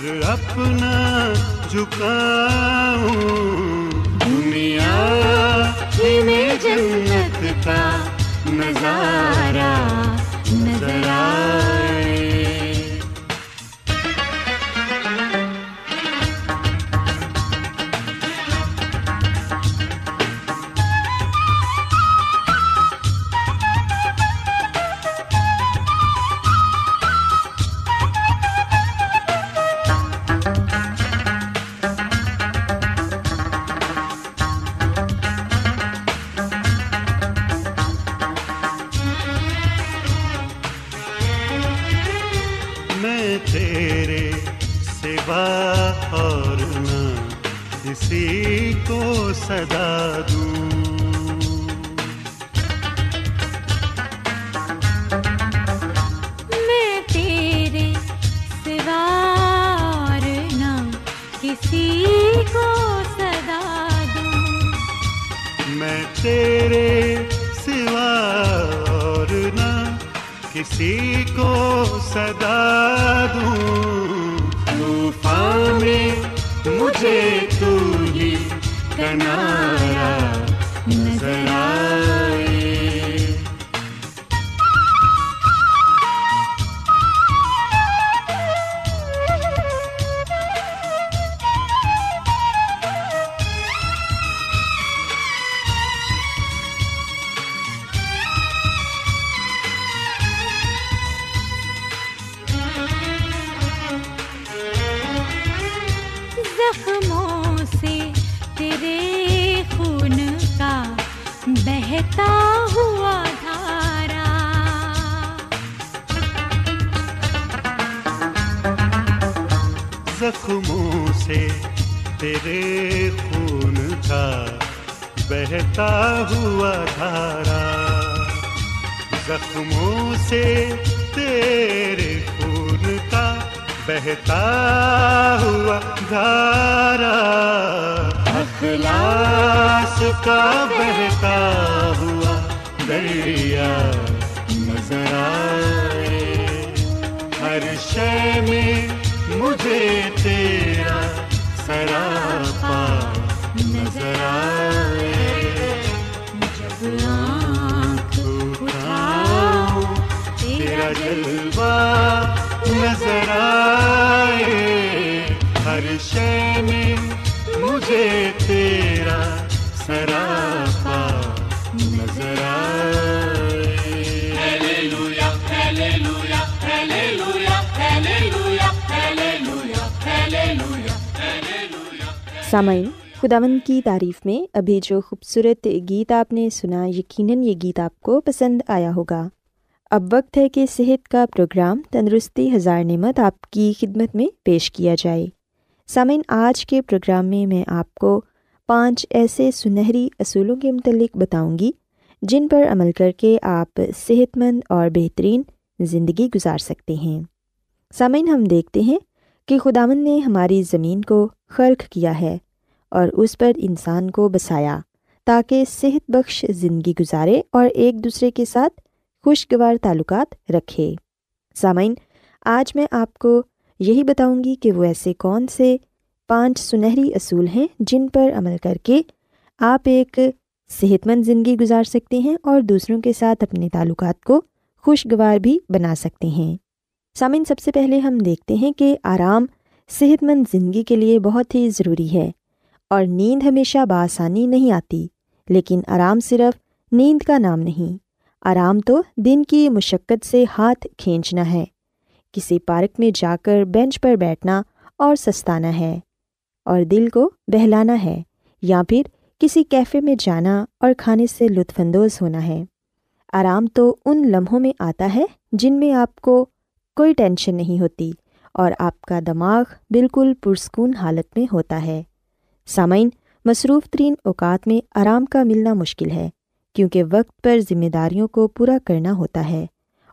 سر اپنا جھکاؤں کسی کو صدا دوں۔ طوفان میں مجھے تو ہی کنارہ نظر آ بہتا ہوا دھارا۔ زخموں سے تیرے خون کا بہتا ہوا دھارا۔ اخلاص کا بہتا ہوا دریا نظر آئے۔ ہر شے میں مجھے تیرا سراپا نظر آئے۔ جلوہ نظر آئے ہر شے میں مجھے تیرا سراپا نظر آئے سامعین خداون کی تعریف میں ابھی جو خوبصورت گیت آپ نے سنا، یقیناً یہ گیت آپ کو پسند آیا ہوگا۔ اب وقت ہے کہ صحت کا پروگرام تندرستی ہزار نعمت آپ کی خدمت میں پیش کیا جائے۔ سامعین، آج کے پروگرام میں میں آپ کو پانچ ایسے سنہری اصولوں کے متعلق بتاؤں گی جن پر عمل کر کے آپ صحت مند اور بہترین زندگی گزار سکتے ہیں۔ سامعین، ہم دیکھتے ہیں کہ خداون نے ہماری زمین کو خرق کیا ہے اور اس پر انسان کو بسایا تاکہ صحت بخش زندگی گزارے اور ایک دوسرے کے ساتھ خوشگوار تعلقات رکھے۔ سامعین، آج میں آپ کو یہی بتاؤں گی کہ وہ ایسے کون سے پانچ سنہری اصول ہیں جن پر عمل کر کے آپ ایک صحت مند زندگی گزار سکتے ہیں اور دوسروں کے ساتھ اپنے تعلقات کو خوشگوار بھی بنا سکتے ہیں۔ سامعین، سب سے پہلے ہم دیکھتے ہیں کہ آرام صحت مند زندگی کے لیے بہت ہی ضروری ہے اور نیند ہمیشہ بآسانی نہیں آتی، لیکن آرام صرف نیند کا نام نہیں۔ آرام تو دن کی مشقت سے ہاتھ کھینچنا ہے۔ کسی پارک میں جا کر بینچ پر بیٹھنا اور سستانا ہے اور دل کو بہلانا ہے یا پھر کسی کیفے میں جانا اور کھانے سے لطف اندوز ہونا ہے۔ آرام تو ان لمحوں میں آتا ہے جن میں آپ کو کوئی ٹینشن نہیں ہوتی اور آپ کا دماغ بالکل پرسکون حالت میں ہوتا ہے۔ سامعین، مصروف ترین اوقات میں آرام کا ملنا مشکل ہے۔ کیونکہ وقت پر ذمہ داریوں کو پورا کرنا ہوتا ہے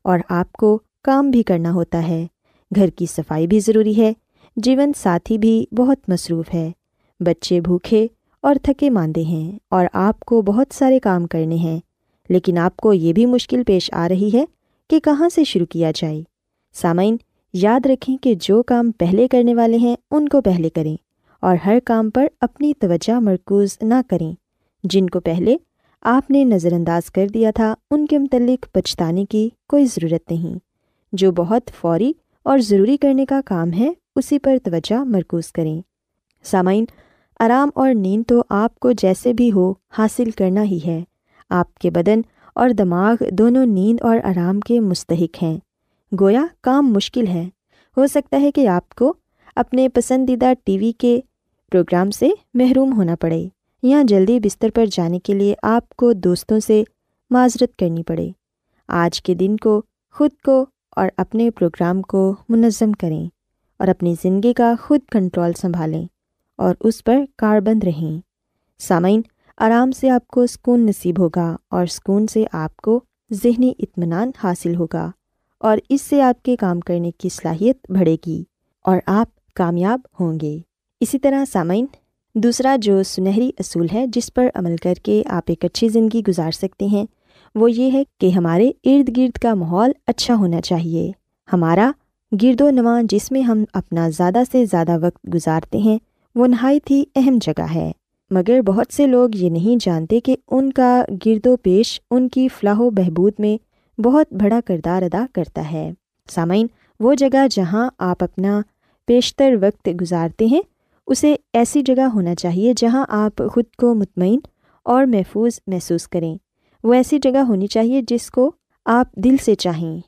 اور آپ کو کام بھی کرنا ہوتا ہے۔ گھر کی صفائی بھی ضروری ہے۔ جیون ساتھی بھی بہت مصروف ہے۔ بچے بھوکے اور تھکے ماندے ہیں اور آپ کو بہت سارے کام کرنے ہیں۔ لیکن آپ کو یہ بھی مشکل پیش آ رہی ہے کہ کہاں سے شروع کیا جائے۔ سامعین، یاد رکھیں کہ جو کام پہلے کرنے والے ہیں، ان کو پہلے کریں اور ہر کام پر اپنی توجہ مرکوز نہ کریں۔ جن کو پہلے آپ نے نظر انداز کر دیا تھا ان کے متعلق پچھتانے کی کوئی ضرورت نہیں۔ جو بہت فوری اور ضروری کرنے کا کام ہے، اسی پر توجہ مرکوز کریں۔ سامعین، آرام اور نیند تو آپ کو جیسے بھی ہو حاصل کرنا ہی ہے۔ آپ کے بدن اور دماغ دونوں نیند اور آرام کے مستحق ہیں۔ گویا کام مشکل ہے۔ ہو سکتا ہے کہ آپ کو اپنے پسندیدہ ٹی وی کے پروگرام سے محروم ہونا پڑے۔ یا جلدی بستر پر جانے کے لیے آپ کو دوستوں سے معذرت کرنی پڑے۔ آج کے دن کو خود کو اور اپنے پروگرام کو منظم کریں اور اپنی زندگی کا خود کنٹرول سنبھالیں اور اس پر کاربند رہیں۔ سامعین، آرام سے آپ کو سکون نصیب ہوگا اور سکون سے آپ کو ذہنی اطمینان حاصل ہوگا اور اس سے آپ کے کام کرنے کی صلاحیت بڑھے گی اور آپ کامیاب ہوں گے۔ اسی طرح سامعین دوسرا جو سنہری اصول ہے جس پر عمل کر کے آپ ایک اچھی زندگی گزار سکتے ہیں، وہ یہ ہے کہ ہمارے ارد گرد کا ماحول اچھا ہونا چاہیے۔ ہمارا گرد و نواں جس میں ہم اپنا زیادہ سے زیادہ وقت گزارتے ہیں، وہ نہایت ہی اہم جگہ ہے۔ مگر بہت سے لوگ یہ نہیں جانتے کہ ان کا گرد و پیش ان کی فلاح و بہبود میں بہت بڑا کردار ادا کرتا ہے۔ سامعین، وہ جگہ جہاں آپ اپنا بیشتر وقت گزارتے ہیں اسے ایسی جگہ ہونا چاہیے جہاں آپ خود کو مطمئن اور محفوظ محسوس کریں۔ وہ ایسی جگہ ہونی چاہیے جس کو آپ دل سے چاہیں۔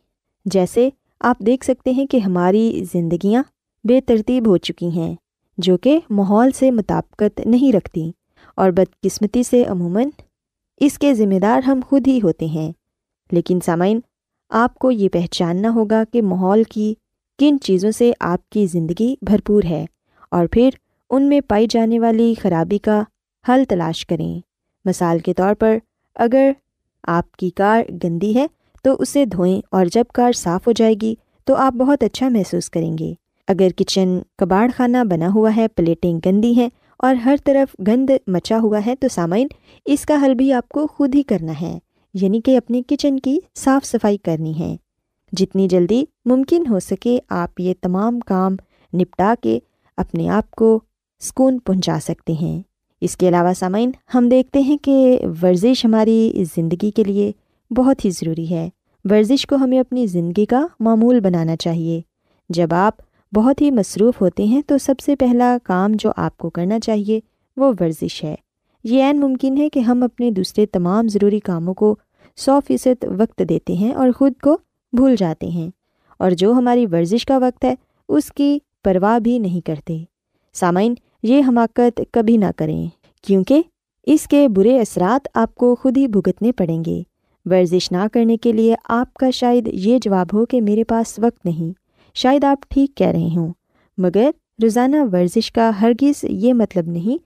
جیسے آپ دیکھ سکتے ہیں کہ ہماری زندگیاں بے ترتیب ہو چکی ہیں، جو کہ ماحول سے مطابقت نہیں رکھتی اور بدقسمتی سے عموماً اس کے ذمہ دار ہم خود ہی ہوتے ہیں۔ لیکن سامعین، آپ کو یہ پہچاننا ہوگا کہ ماحول کی کن چیزوں سے آپ کی زندگی بھرپور ہے اور پھر ان میں پائی جانے والی خرابی کا حل تلاش کریں۔ مثال کے طور پر، اگر آپ کی کار گندی ہے تو اسے دھوئیں اور جب کار صاف ہو جائے گی تو آپ بہت اچھا محسوس کریں گے۔ اگر کچن کباڑ خانہ بنا ہوا ہے، پلیٹیں گندی ہیں اور ہر طرف گند مچا ہوا ہے تو سامعین، اس کا حل بھی آپ کو خود ہی کرنا ہے یعنی کہ اپنے کچن کی صاف صفائی کرنی ہے۔ جتنی جلدی ممکن ہو سکے، آپ یہ تمام کام نپٹا کے اپنے آپ کو سکون پہنچا سکتے ہیں۔ اس کے علاوہ سامعین، ہم دیکھتے ہیں کہ ورزش ہماری زندگی کے لیے بہت ہی ضروری ہے۔ ورزش کو ہمیں اپنی زندگی کا معمول بنانا چاہیے۔ جب آپ بہت ہی مصروف ہوتے ہیں، تو سب سے پہلا کام جو آپ کو کرنا چاہیے وہ ورزش ہے۔ یہ عین ممکن ہے کہ ہم اپنے دوسرے تمام ضروری کاموں کو سو فیصد وقت دیتے ہیں اور خود کو بھول جاتے ہیں۔ اور جو ہماری ورزش کا وقت ہے، اس کی پرواہ بھی نہیں کرتے۔ سامعین یہ حماقت کبھی نہ کریں، کیونکہ اس کے برے اثرات آپ کو خود ہی بھگتنے پڑیں گے۔ ورزش نہ کرنے کے لیے آپ کا شاید یہ جواب ہو کہ میرے پاس وقت نہیں، شاید آپ ٹھیک کہہ رہے ہوں۔ مگر روزانہ ورزش کا ہرگز یہ مطلب نہیں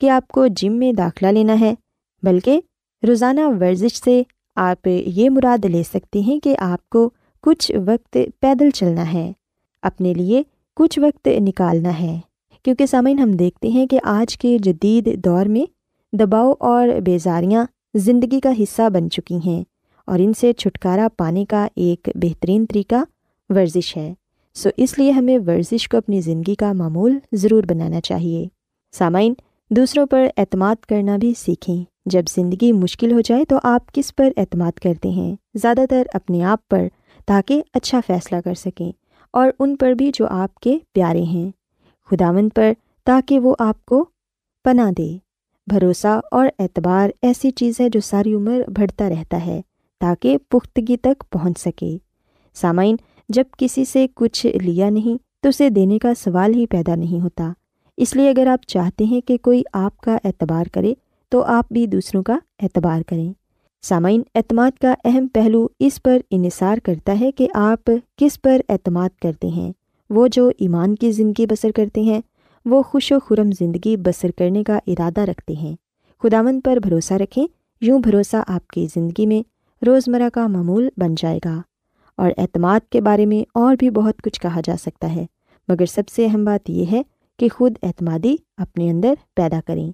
کہ آپ کو جم میں داخلہ لینا ہے، بلکہ روزانہ ورزش سے آپ یہ مراد لے سکتے ہیں کہ آپ کو کچھ وقت پیدل چلنا ہے، اپنے لیے کچھ وقت نکالنا ہے۔ کیونکہ سامعین ہم دیکھتے ہیں کہ آج کے جدید دور میں دباؤ اور بیزاریاں زندگی کا حصہ بن چکی ہیں اور ان سے چھٹکارا پانے کا ایک بہترین طریقہ ورزش ہے۔ سو اس لیے ہمیں ورزش کو اپنی زندگی کا معمول ضرور بنانا چاہیے۔ سامعین، دوسروں پر اعتماد کرنا بھی سیکھیں۔ جب زندگی مشکل ہو جائے تو آپ کس پر اعتماد کرتے ہیں؟ زیادہ تر اپنے آپ پر، تاکہ اچھا فیصلہ کر سکیں اور ان پر بھی جو آپ کے پیارے ہیں۔ خداون پر تاکہ وہ آپ کو پناہ دے۔ بھروسہ اور اعتبار ایسی چیز ہے جو ساری عمر بڑھتا رہتا ہے تاکہ پختگی تک پہنچ سکے۔ سامعین، جب کسی سے کچھ لیا نہیں تو اسے دینے کا سوال ہی پیدا نہیں ہوتا۔ اس لیے اگر آپ چاہتے ہیں کہ کوئی آپ کا اعتبار کرے تو آپ بھی دوسروں کا اعتبار کریں۔ سامعین، اعتماد کا اہم پہلو اس پر انحصار کرتا ہے کہ آپ کس پر اعتماد کرتے ہیں۔ وہ جو ایمان کی زندگی بسر کرتے ہیں، وہ خوش و خرم زندگی بسر کرنے کا ارادہ رکھتے ہیں۔ خداون پر بھروسہ رکھیں، یوں بھروسہ آپ کی زندگی میں روزمرہ کا معمول بن جائے گا۔ اور اعتماد کے بارے میں اور بھی بہت کچھ کہا جا سکتا ہے، مگر سب سے اہم بات یہ ہے کہ خود اعتمادی اپنے اندر پیدا کریں۔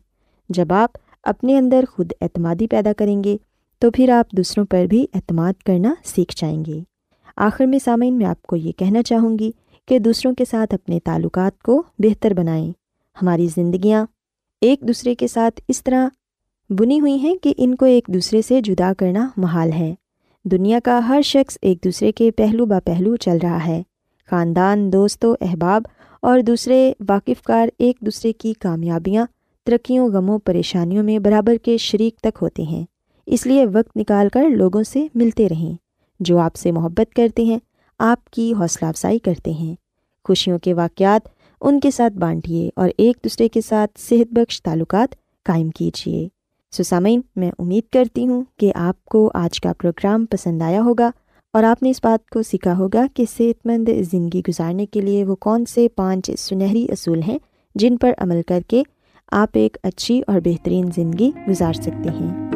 جب آپ اپنے اندر خود اعتمادی پیدا کریں گے، تو پھر آپ دوسروں پر بھی اعتماد کرنا سیکھ جائیں گے۔ آخر میں سامعین، میں آپ کو یہ کہنا چاہوں گی کہ دوسروں کے ساتھ اپنے تعلقات کو بہتر بنائیں۔ ہماری زندگیاں ایک دوسرے کے ساتھ اس طرح بنی ہوئی ہیں کہ ان کو ایک دوسرے سے جدا کرنا محال ہے۔ دنیا کا ہر شخص ایک دوسرے کے پہلو با پہلو چل رہا ہے۔ خاندان، دوست و احباب اور دوسرے واقف کار ایک دوسرے کی کامیابیاں، ترقیوں، غموں، پریشانیوں میں برابر کے شریک تک ہوتے ہیں۔ اس لیے وقت نکال کر لوگوں سے ملتے رہیں۔ جو آپ سے محبت کرتے ہیں آپ کی حوصلہ افزائی کرتے ہیں۔ خوشیوں کے واقعات ان کے ساتھ بانٹیے اور ایک دوسرے کے ساتھ صحت بخش تعلقات قائم کیجیے۔ سسامین، میں امید کرتی ہوں کہ آپ کو آج کا پروگرام پسند آیا ہوگا اور آپ نے اس بات کو سیکھا ہوگا کہ صحت مند زندگی گزارنے کے لیے وہ کون سے پانچ سنہری اصول ہیں جن پر عمل کر کے آپ ایک اچھی اور بہترین زندگی گزار سکتے ہیں۔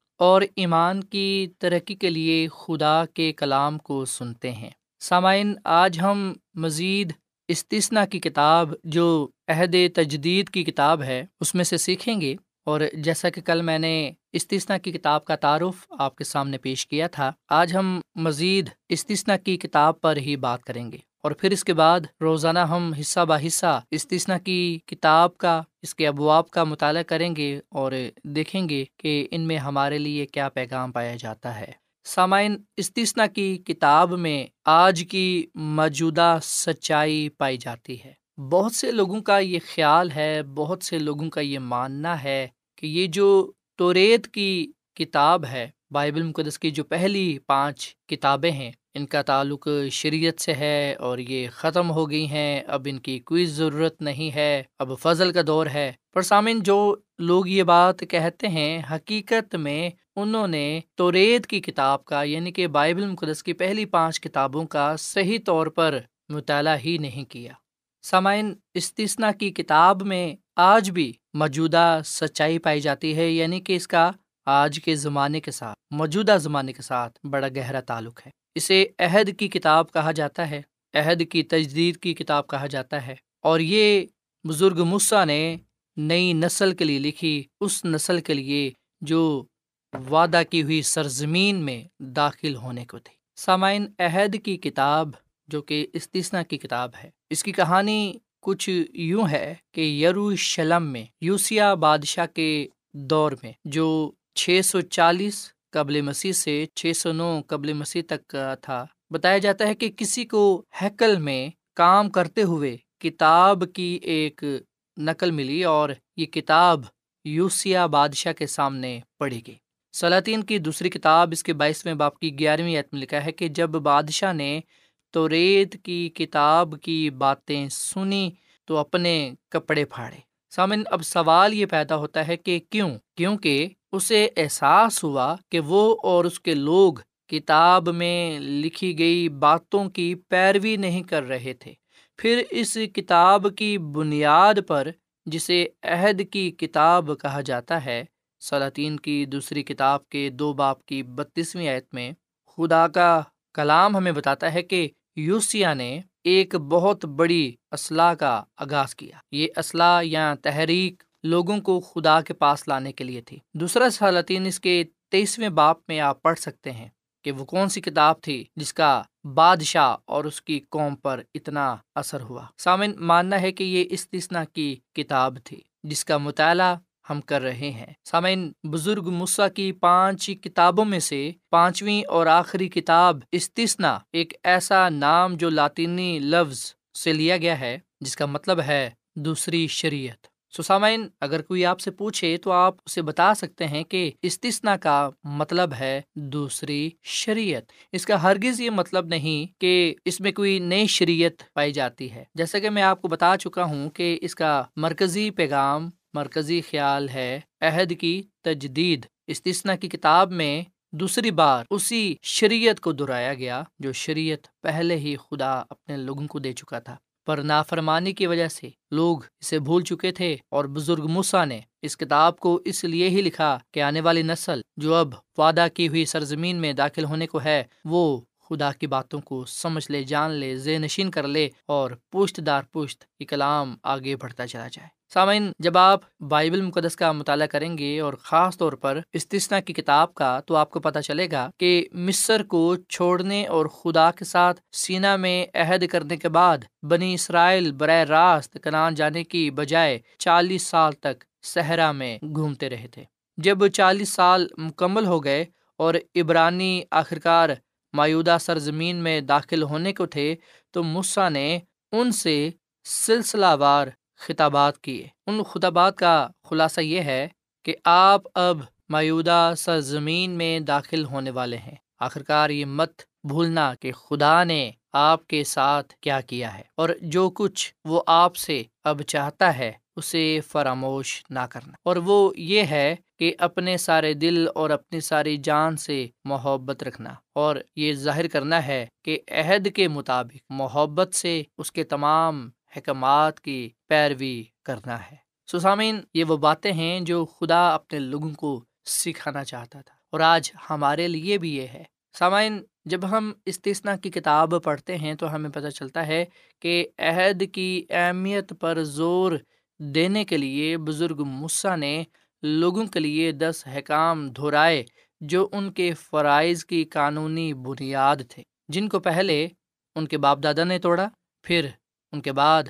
اور ایمان کی ترقی کے لیے خدا کے کلام کو سنتے ہیں۔ سامعین، آج ہم مزید استثنا کی کتاب جو عہد تجدید کی کتاب ہے، اس میں سے سیکھیں گے۔ اور جیسا کہ کل میں نے استثنا کی کتاب کا تعارف آپ کے سامنے پیش کیا تھا۔ آج ہم مزید استثنا کی کتاب پر ہی بات کریں گے اور پھر اس کے بعد روزانہ ہم حصہ بہ حصہ استثنا کی کتاب کا، اس کے ابواب کا مطالعہ کریں گے اور دیکھیں گے کہ ان میں ہمارے لیے کیا پیغام پایا جاتا ہے۔ سامعین استثنا کی کتاب میں آج کی موجودہ سچائی پائی جاتی ہے۔ بہت سے لوگوں کا یہ خیال ہے، بہت سے لوگوں کا یہ ماننا ہے کہ یہ جو توریت کی کتاب ہے، بائبل مقدس کی جو پہلی پانچ کتابیں ہیں، ان کا تعلق شریعت سے ہے اور یہ ختم ہو گئی ہیں۔ اب ان کی کوئی ضرورت نہیں ہے۔ اب فضل کا دور ہے۔ پر سامن جو لوگ یہ بات کہتے ہیں، حقیقت میں انہوں نے توریت کی کتاب کا یعنی کہ بائبل مقدس کی پہلی پانچ کتابوں کا صحیح طور پر مطالعہ ہی نہیں کیا۔ سامعین استثنا کی کتاب میں آج بھی موجودہ سچائی پائی جاتی ہے یعنی کہ اس کا آج کے زمانے کے ساتھ، موجودہ زمانے کے ساتھ بڑا گہرا تعلق ہے۔ اسے عہد کی کتاب کہا جاتا ہے، عہد کی تجدید کی کتاب کہا جاتا ہے۔ اور یہ بزرگ مسا نے نئی نسل کے لیے لکھی، اس نسل کے لیے جو وعدہ کی ہوئی سرزمین میں داخل ہونے کو تھی۔ سامعین، عہد کی کتاب جو کہ استثنا کی کتاب ہے، اس کی کہانی کچھ یوں ہے کہ یرو شلم میں یوسیا بادشاہ کے دور میں، جو چھ سو چالیس قبل مسیح سے چھ سو نو قبل مسیح تک تھا، بتایا جاتا ہے کہ کسی کو ہیکل میں کام کرتے ہوئے کتاب کی ایک نقل ملی اور یہ کتاب یوسیا بادشاہ کے سامنے پڑھی گئی۔ سلاطین کی دوسری کتاب اس کے بائیسویں باپ کی گیارہویں عتم لکھا ہے کہ جب بادشاہ نے تو ریت کی کتاب کی باتیں سنی تو اپنے کپڑے پھاڑے۔ سامن، اب سوال یہ پیدا ہوتا ہے کہ کیوں؟ کیونکہ اسے احساس ہوا کہ وہ اور اس کے لوگ کتاب میں لکھی گئی باتوں کی پیروی نہیں کر رہے تھے۔ پھر اس کتاب کی بنیاد پر جسے عہد کی کتاب کہا جاتا ہے، سلاطین کی دوسری کتاب کے دو باپ کی بتیسویں آیت میں خدا کا کلام ہمیں بتاتا ہے کہ یوسیا نے ایک بہت بڑی اسلحہ کا آغاز کیا۔ یہ اسلحہ یا تحریک لوگوں کو خدا کے پاس لانے کے لیے تھی۔ دوسرا سلاطین اس کے تیسویں باپ میں آپ پڑھ سکتے ہیں کہ وہ کون سی کتاب تھی جس کا بادشاہ اور اس کی قوم پر اتنا اثر ہوا۔ سامن ماننا ہے کہ یہ استثنا کی کتاب تھی جس کا مطالعہ ہم کر رہے ہیں۔ سامعین، بزرگ مسا کی پانچ کتابوں میں سے پانچویں اور آخری کتاب استثنا ایک ایسا نام جو لاطینی لفظ سے لیا گیا ہے، جس کا مطلب ہے دوسری شریعت۔ سسامین اگر کوئی آپ سے پوچھے تو آپ اسے بتا سکتے ہیں کہ استثنا کا مطلب ہے دوسری شریعت۔ اس کا ہرگز یہ مطلب نہیں کہ اس میں کوئی نئی شریعت پائی جاتی ہے۔ جیسا کہ میں آپ کو بتا چکا ہوں کہ اس کا مرکزی پیغام مرکزی خیال ہے عہد کی تجدید۔ استثنا کی کتاب میں دوسری بار اسی شریعت کو دہرایا گیا جو شریعت پہلے ہی خدا اپنے لوگوں کو دے چکا تھا۔ پر نافرمانی کی وجہ سے لوگ اسے بھول چکے تھے اور بزرگ موسا نے اس کتاب کو اس لیے ہی لکھا کہ آنے والی نسل جو اب وعدہ کی ہوئی سرزمین میں داخل ہونے کو ہے، وہ خدا کی باتوں کو سمجھ لے، جان لے زے نشین کر لے اور پشت دار پشت یہ کلام آگے بڑھتا چلا جائے۔ سامعین، جب آپ بائبل مقدس کا مطالعہ کریں گے اور خاص طور پر استثنا کی کتاب کا، تو آپ کو پتہ چلے گا کہ مصر کو چھوڑنے اور خدا کے ساتھ سینا میں عہد کرنے کے بعد بنی اسرائیل براہ راست کنان جانے کی بجائے چالیس سال تک صحرا میں گھومتے رہے تھے۔ جب چالیس سال مکمل ہو گئے اور عبرانی آخرکار مایودہ سرزمین میں داخل ہونے کو تھے، تو مسا نے ان سے سلسلہ وار خطابات کیے۔ ان خطابات کا خلاصہ یہ ہے کہ آپ اب مایودہ سرزمین میں داخل ہونے والے ہیں۔ آخرکار یہ مت بھولنا کہ خدا نے آپ کے ساتھ کیا کیا ہے اور جو کچھ وہ آپ سے اب چاہتا ہے اسے فراموش نہ کرنا۔ اور وہ یہ ہے کہ اپنے سارے دل اور اپنی ساری جان سے محبت رکھنا اور یہ ظاہر کرنا ہے کہ عہد کے مطابق محبت سے اس کے تمام حکمات کی پیروی کرنا ہے۔ سسامین یہ وہ باتیں ہیں جو خدا اپنے لوگوں کو سکھانا چاہتا تھا۔ اور آج ہمارے لیے بھی یہ ہے۔ سامعین، جب ہم استثنا کی کتاب پڑھتے ہیں تو ہمیں پتہ چلتا ہے کہ عہد کی اہمیت پر زور دینے کے لیے بزرگ مسا نے لوگوں کے لیے دس حکام دہرائے جو ان کے فرائض کی قانونی بنیاد تھے۔ جن کو پہلے ان کے باپ دادا نے توڑا، پھر ان کے بعد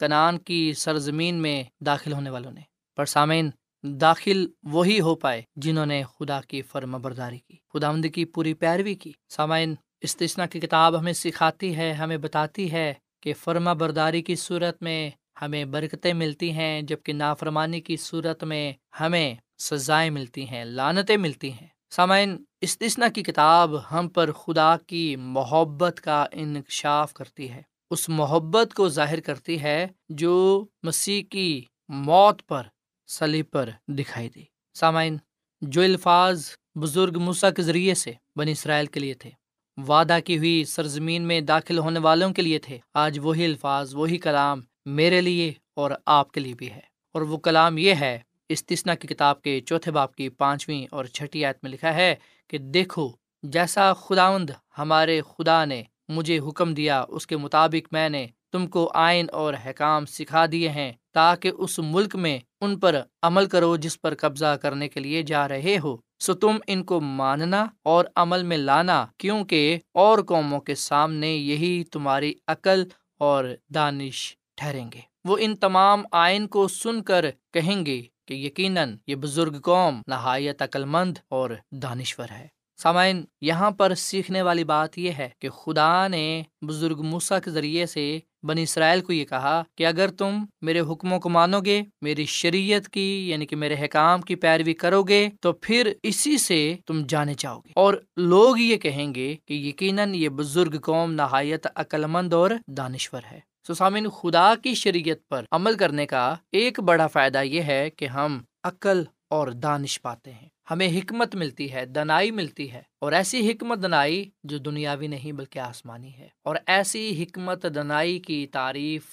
کنان کی سرزمین میں داخل ہونے والوں نے۔ پر سامعین، داخل وہی ہو پائے جنہوں نے خدا کی فرم برداری کی خدا کی پوری پیروی کی۔ سامعین استثنا کی کتاب ہمیں سکھاتی ہے، ہمیں بتاتی ہے کہ فرما برداری کی صورت میں ہمیں برکتیں ملتی ہیں جبکہ نافرمانی کی صورت میں ہمیں سزائیں ملتی ہیں لانتیں ملتی ہیں۔ سامعین استثنا کی کتاب ہم پر خدا کی محبت کا انکشاف کرتی ہے۔ اس محبت کو ظاہر کرتی ہے جو مسیح کی موت پر سلیب پر دکھائی دی۔ سامعین، جو الفاظ بزرگ مسا کے ذریعے سے بنی اسرائیل کے لیے تھے، وعدہ کی ہوئی سرزمین میں داخل ہونے والوں کے لیے تھے، آج وہی الفاظ، وہی کلام میرے لیے اور آپ کے لیے بھی ہے۔ اور وہ کلام یہ ہے استثنا کی کتاب کے چوتھے باپ کی پانچویں اور چھٹی آیت میں لکھا ہے کہ دیکھو، جیسا خداوند ہمارے خدا نے مجھے حکم دیا، اس کے مطابق میں نے تم کو آئین اور حکام سکھا دیے ہیں تاکہ اس ملک میں ان پر عمل کرو جس پر قبضہ کرنے کے لیے جا رہے ہو۔ سو تم ان کو ماننا اور عمل میں لانا، کیونکہ اور قوموں کے سامنے یہی تمہاری عقل اور دانش ٹھہریں گے۔ وہ ان تمام آئین کو سن کر کہیں گے کہ یقیناً یہ بزرگ قوم نہایت عقل مند اور دانشور ہے۔ سامعین، یہاں پر سیکھنے والی بات یہ ہے کہ خدا نے بزرگ موسا کے ذریعے سے بنی اسرائیل کو یہ کہا کہ اگر تم میرے حکموں کو مانو گے، میری شریعت کی یعنی کہ میرے حکام کی پیروی کرو گے، تو پھر اسی سے تم جانے چاہو گے۔ اور لوگ یہ کہیں گے کہ یقیناً یہ بزرگ قوم نہایت عقل مند اور دانشور ہے۔ سسامن خدا کی شریعت پر عمل کرنے کا ایک بڑا فائدہ یہ ہے کہ ہم عقل اور دانش پاتے ہیں۔ ہمیں حکمت ملتی ہے، دنائی ملتی ہے، اور ایسی حکمت دنائی جو دنیاوی نہیں بلکہ آسمانی ہے۔ اور ایسی حکمت دنائی کی تعریف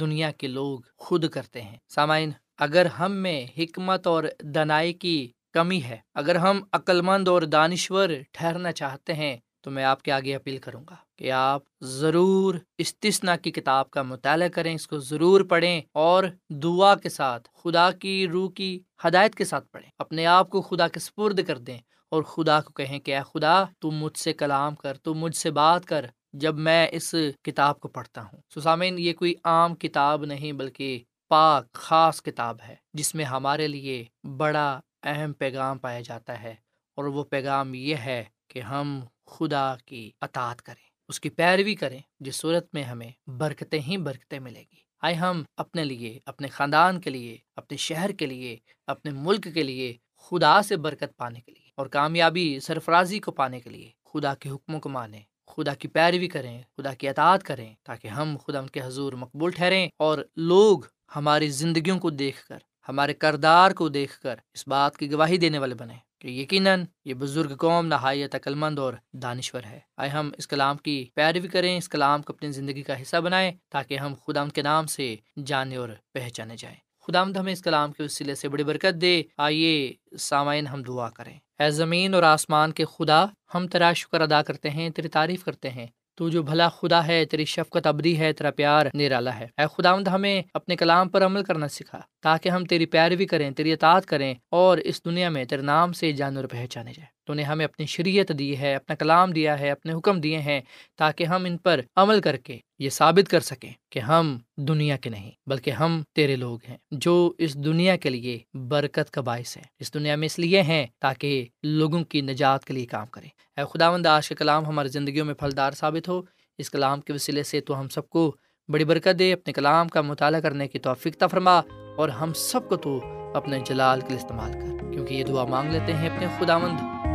دنیا کے لوگ خود کرتے ہیں۔ سامعین، اگر ہم میں حکمت اور دنائی کی کمی ہے، اگر ہم عقلمند اور دانشور ٹھہرنا چاہتے ہیں تو میں آپ کے آگے اپیل کروں گا کہ آپ ضرور استثنا کی کتاب کا مطالعہ کریں، اس کو ضرور پڑھیں اور دعا کے ساتھ، خدا کی روح کی ہدایت کے ساتھ پڑھیں۔ اپنے آپ کو خدا کے سپرد کر دیں اور خدا کو کہیں کہ اے خدا تم مجھ سے کلام کر تم مجھ سے بات کر جب میں اس کتاب کو پڑھتا ہوں۔ سسامین یہ کوئی عام کتاب نہیں بلکہ پاک، خاص کتاب ہے، جس میں ہمارے لیے بڑا اہم پیغام پایا جاتا ہے۔ اور وہ پیغام یہ ہے کہ ہم خدا کی اطاعت کریں، اس کی پیروی کریں، جس صورت میں ہمیں برکتیں ہی برکتیں ملے گی۔ آئے ہم اپنے لیے، اپنے خاندان کے لیے، اپنے شہر کے لیے، اپنے ملک کے لیے خدا سے برکت پانے کے لیے، اور کامیابی سرفرازی کو پانے کے لیے خدا کے حکموں کو مانیں، خدا کی پیروی کریں، خدا کی اطاعت کریں، تاکہ ہم خدا ان کے حضور مقبول ٹھہریں اور لوگ ہماری زندگیوں کو دیکھ کر، ہمارے کردار کو دیکھ کر اس بات کی گواہی دینے والے بنے کہ یقیناً یہ بزرگ قوم نہایت عقل مند اور دانشور ہے۔ آئے ہم اس کلام کی پیروی کریں، اس کلام کو اپنی زندگی کا حصہ بنائیں تاکہ ہم خدا ان کے نام سے جانے اور پہچانے جائیں۔ خدا ہمیں اس کلام کے وسیلے سے بڑی برکت دے۔ آئیے سامعین ہم دعا کریں۔ اے زمین اور آسمان کے خدا، ہم تیرا شکر ادا کرتے ہیں، تیری تعریف کرتے ہیں۔ تو جو بھلا خدا ہے، تیری شفقت ابدی ہے، تیرا پیار نرالا ہے۔ اے خداوند، ہمیں اپنے کلام پر عمل کرنا سکھا، تاکہ ہم تیری پیروی کریں، تیری اطاعت کریں اور اس دنیا میں تیرے نام سے جانور پہچانے جائیں۔ تو نے ہمیں اپنی شریعت دی ہے، اپنا کلام دیا ہے، اپنے حکم دیے ہیں تاکہ ہم ان پر عمل کر کے یہ ثابت کر سکیں کہ ہم دنیا کے نہیں بلکہ ہم تیرے لوگ ہیں، جو اس دنیا کے لیے برکت کا باعث ہے اس دنیا میں اس لیے ہیں تاکہ لوگوں کی نجات کے لیے کام کریں۔ اے خدا مند آج کے کلام ہماری زندگیوں میں پھلدار ثابت ہو۔ اس کلام کے وسیلے سے تو ہم سب کو بڑی برکت دے، اپنے کلام کا مطالعہ کرنے کی توفیق فرما اور ہم سب کو تو اپنے جلال کے لیے استعمال کر، کیونکہ یہ دعا مانگ لیتے ہیں اپنے خدا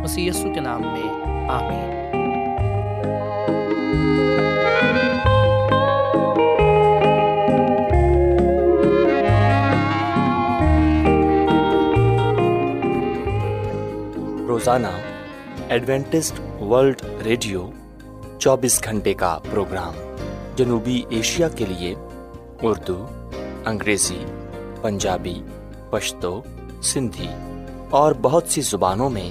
مند مسیح کے نام میں، آمین۔ روزانہ، ایڈوینٹسٹ ورلڈ ریڈیو چوبیس گھنٹے کا پروگرام جنوبی ایشیا کے لیے اردو، انگریزی، پنجابی، پشتو، سندھی اور بہت سی زبانوں میں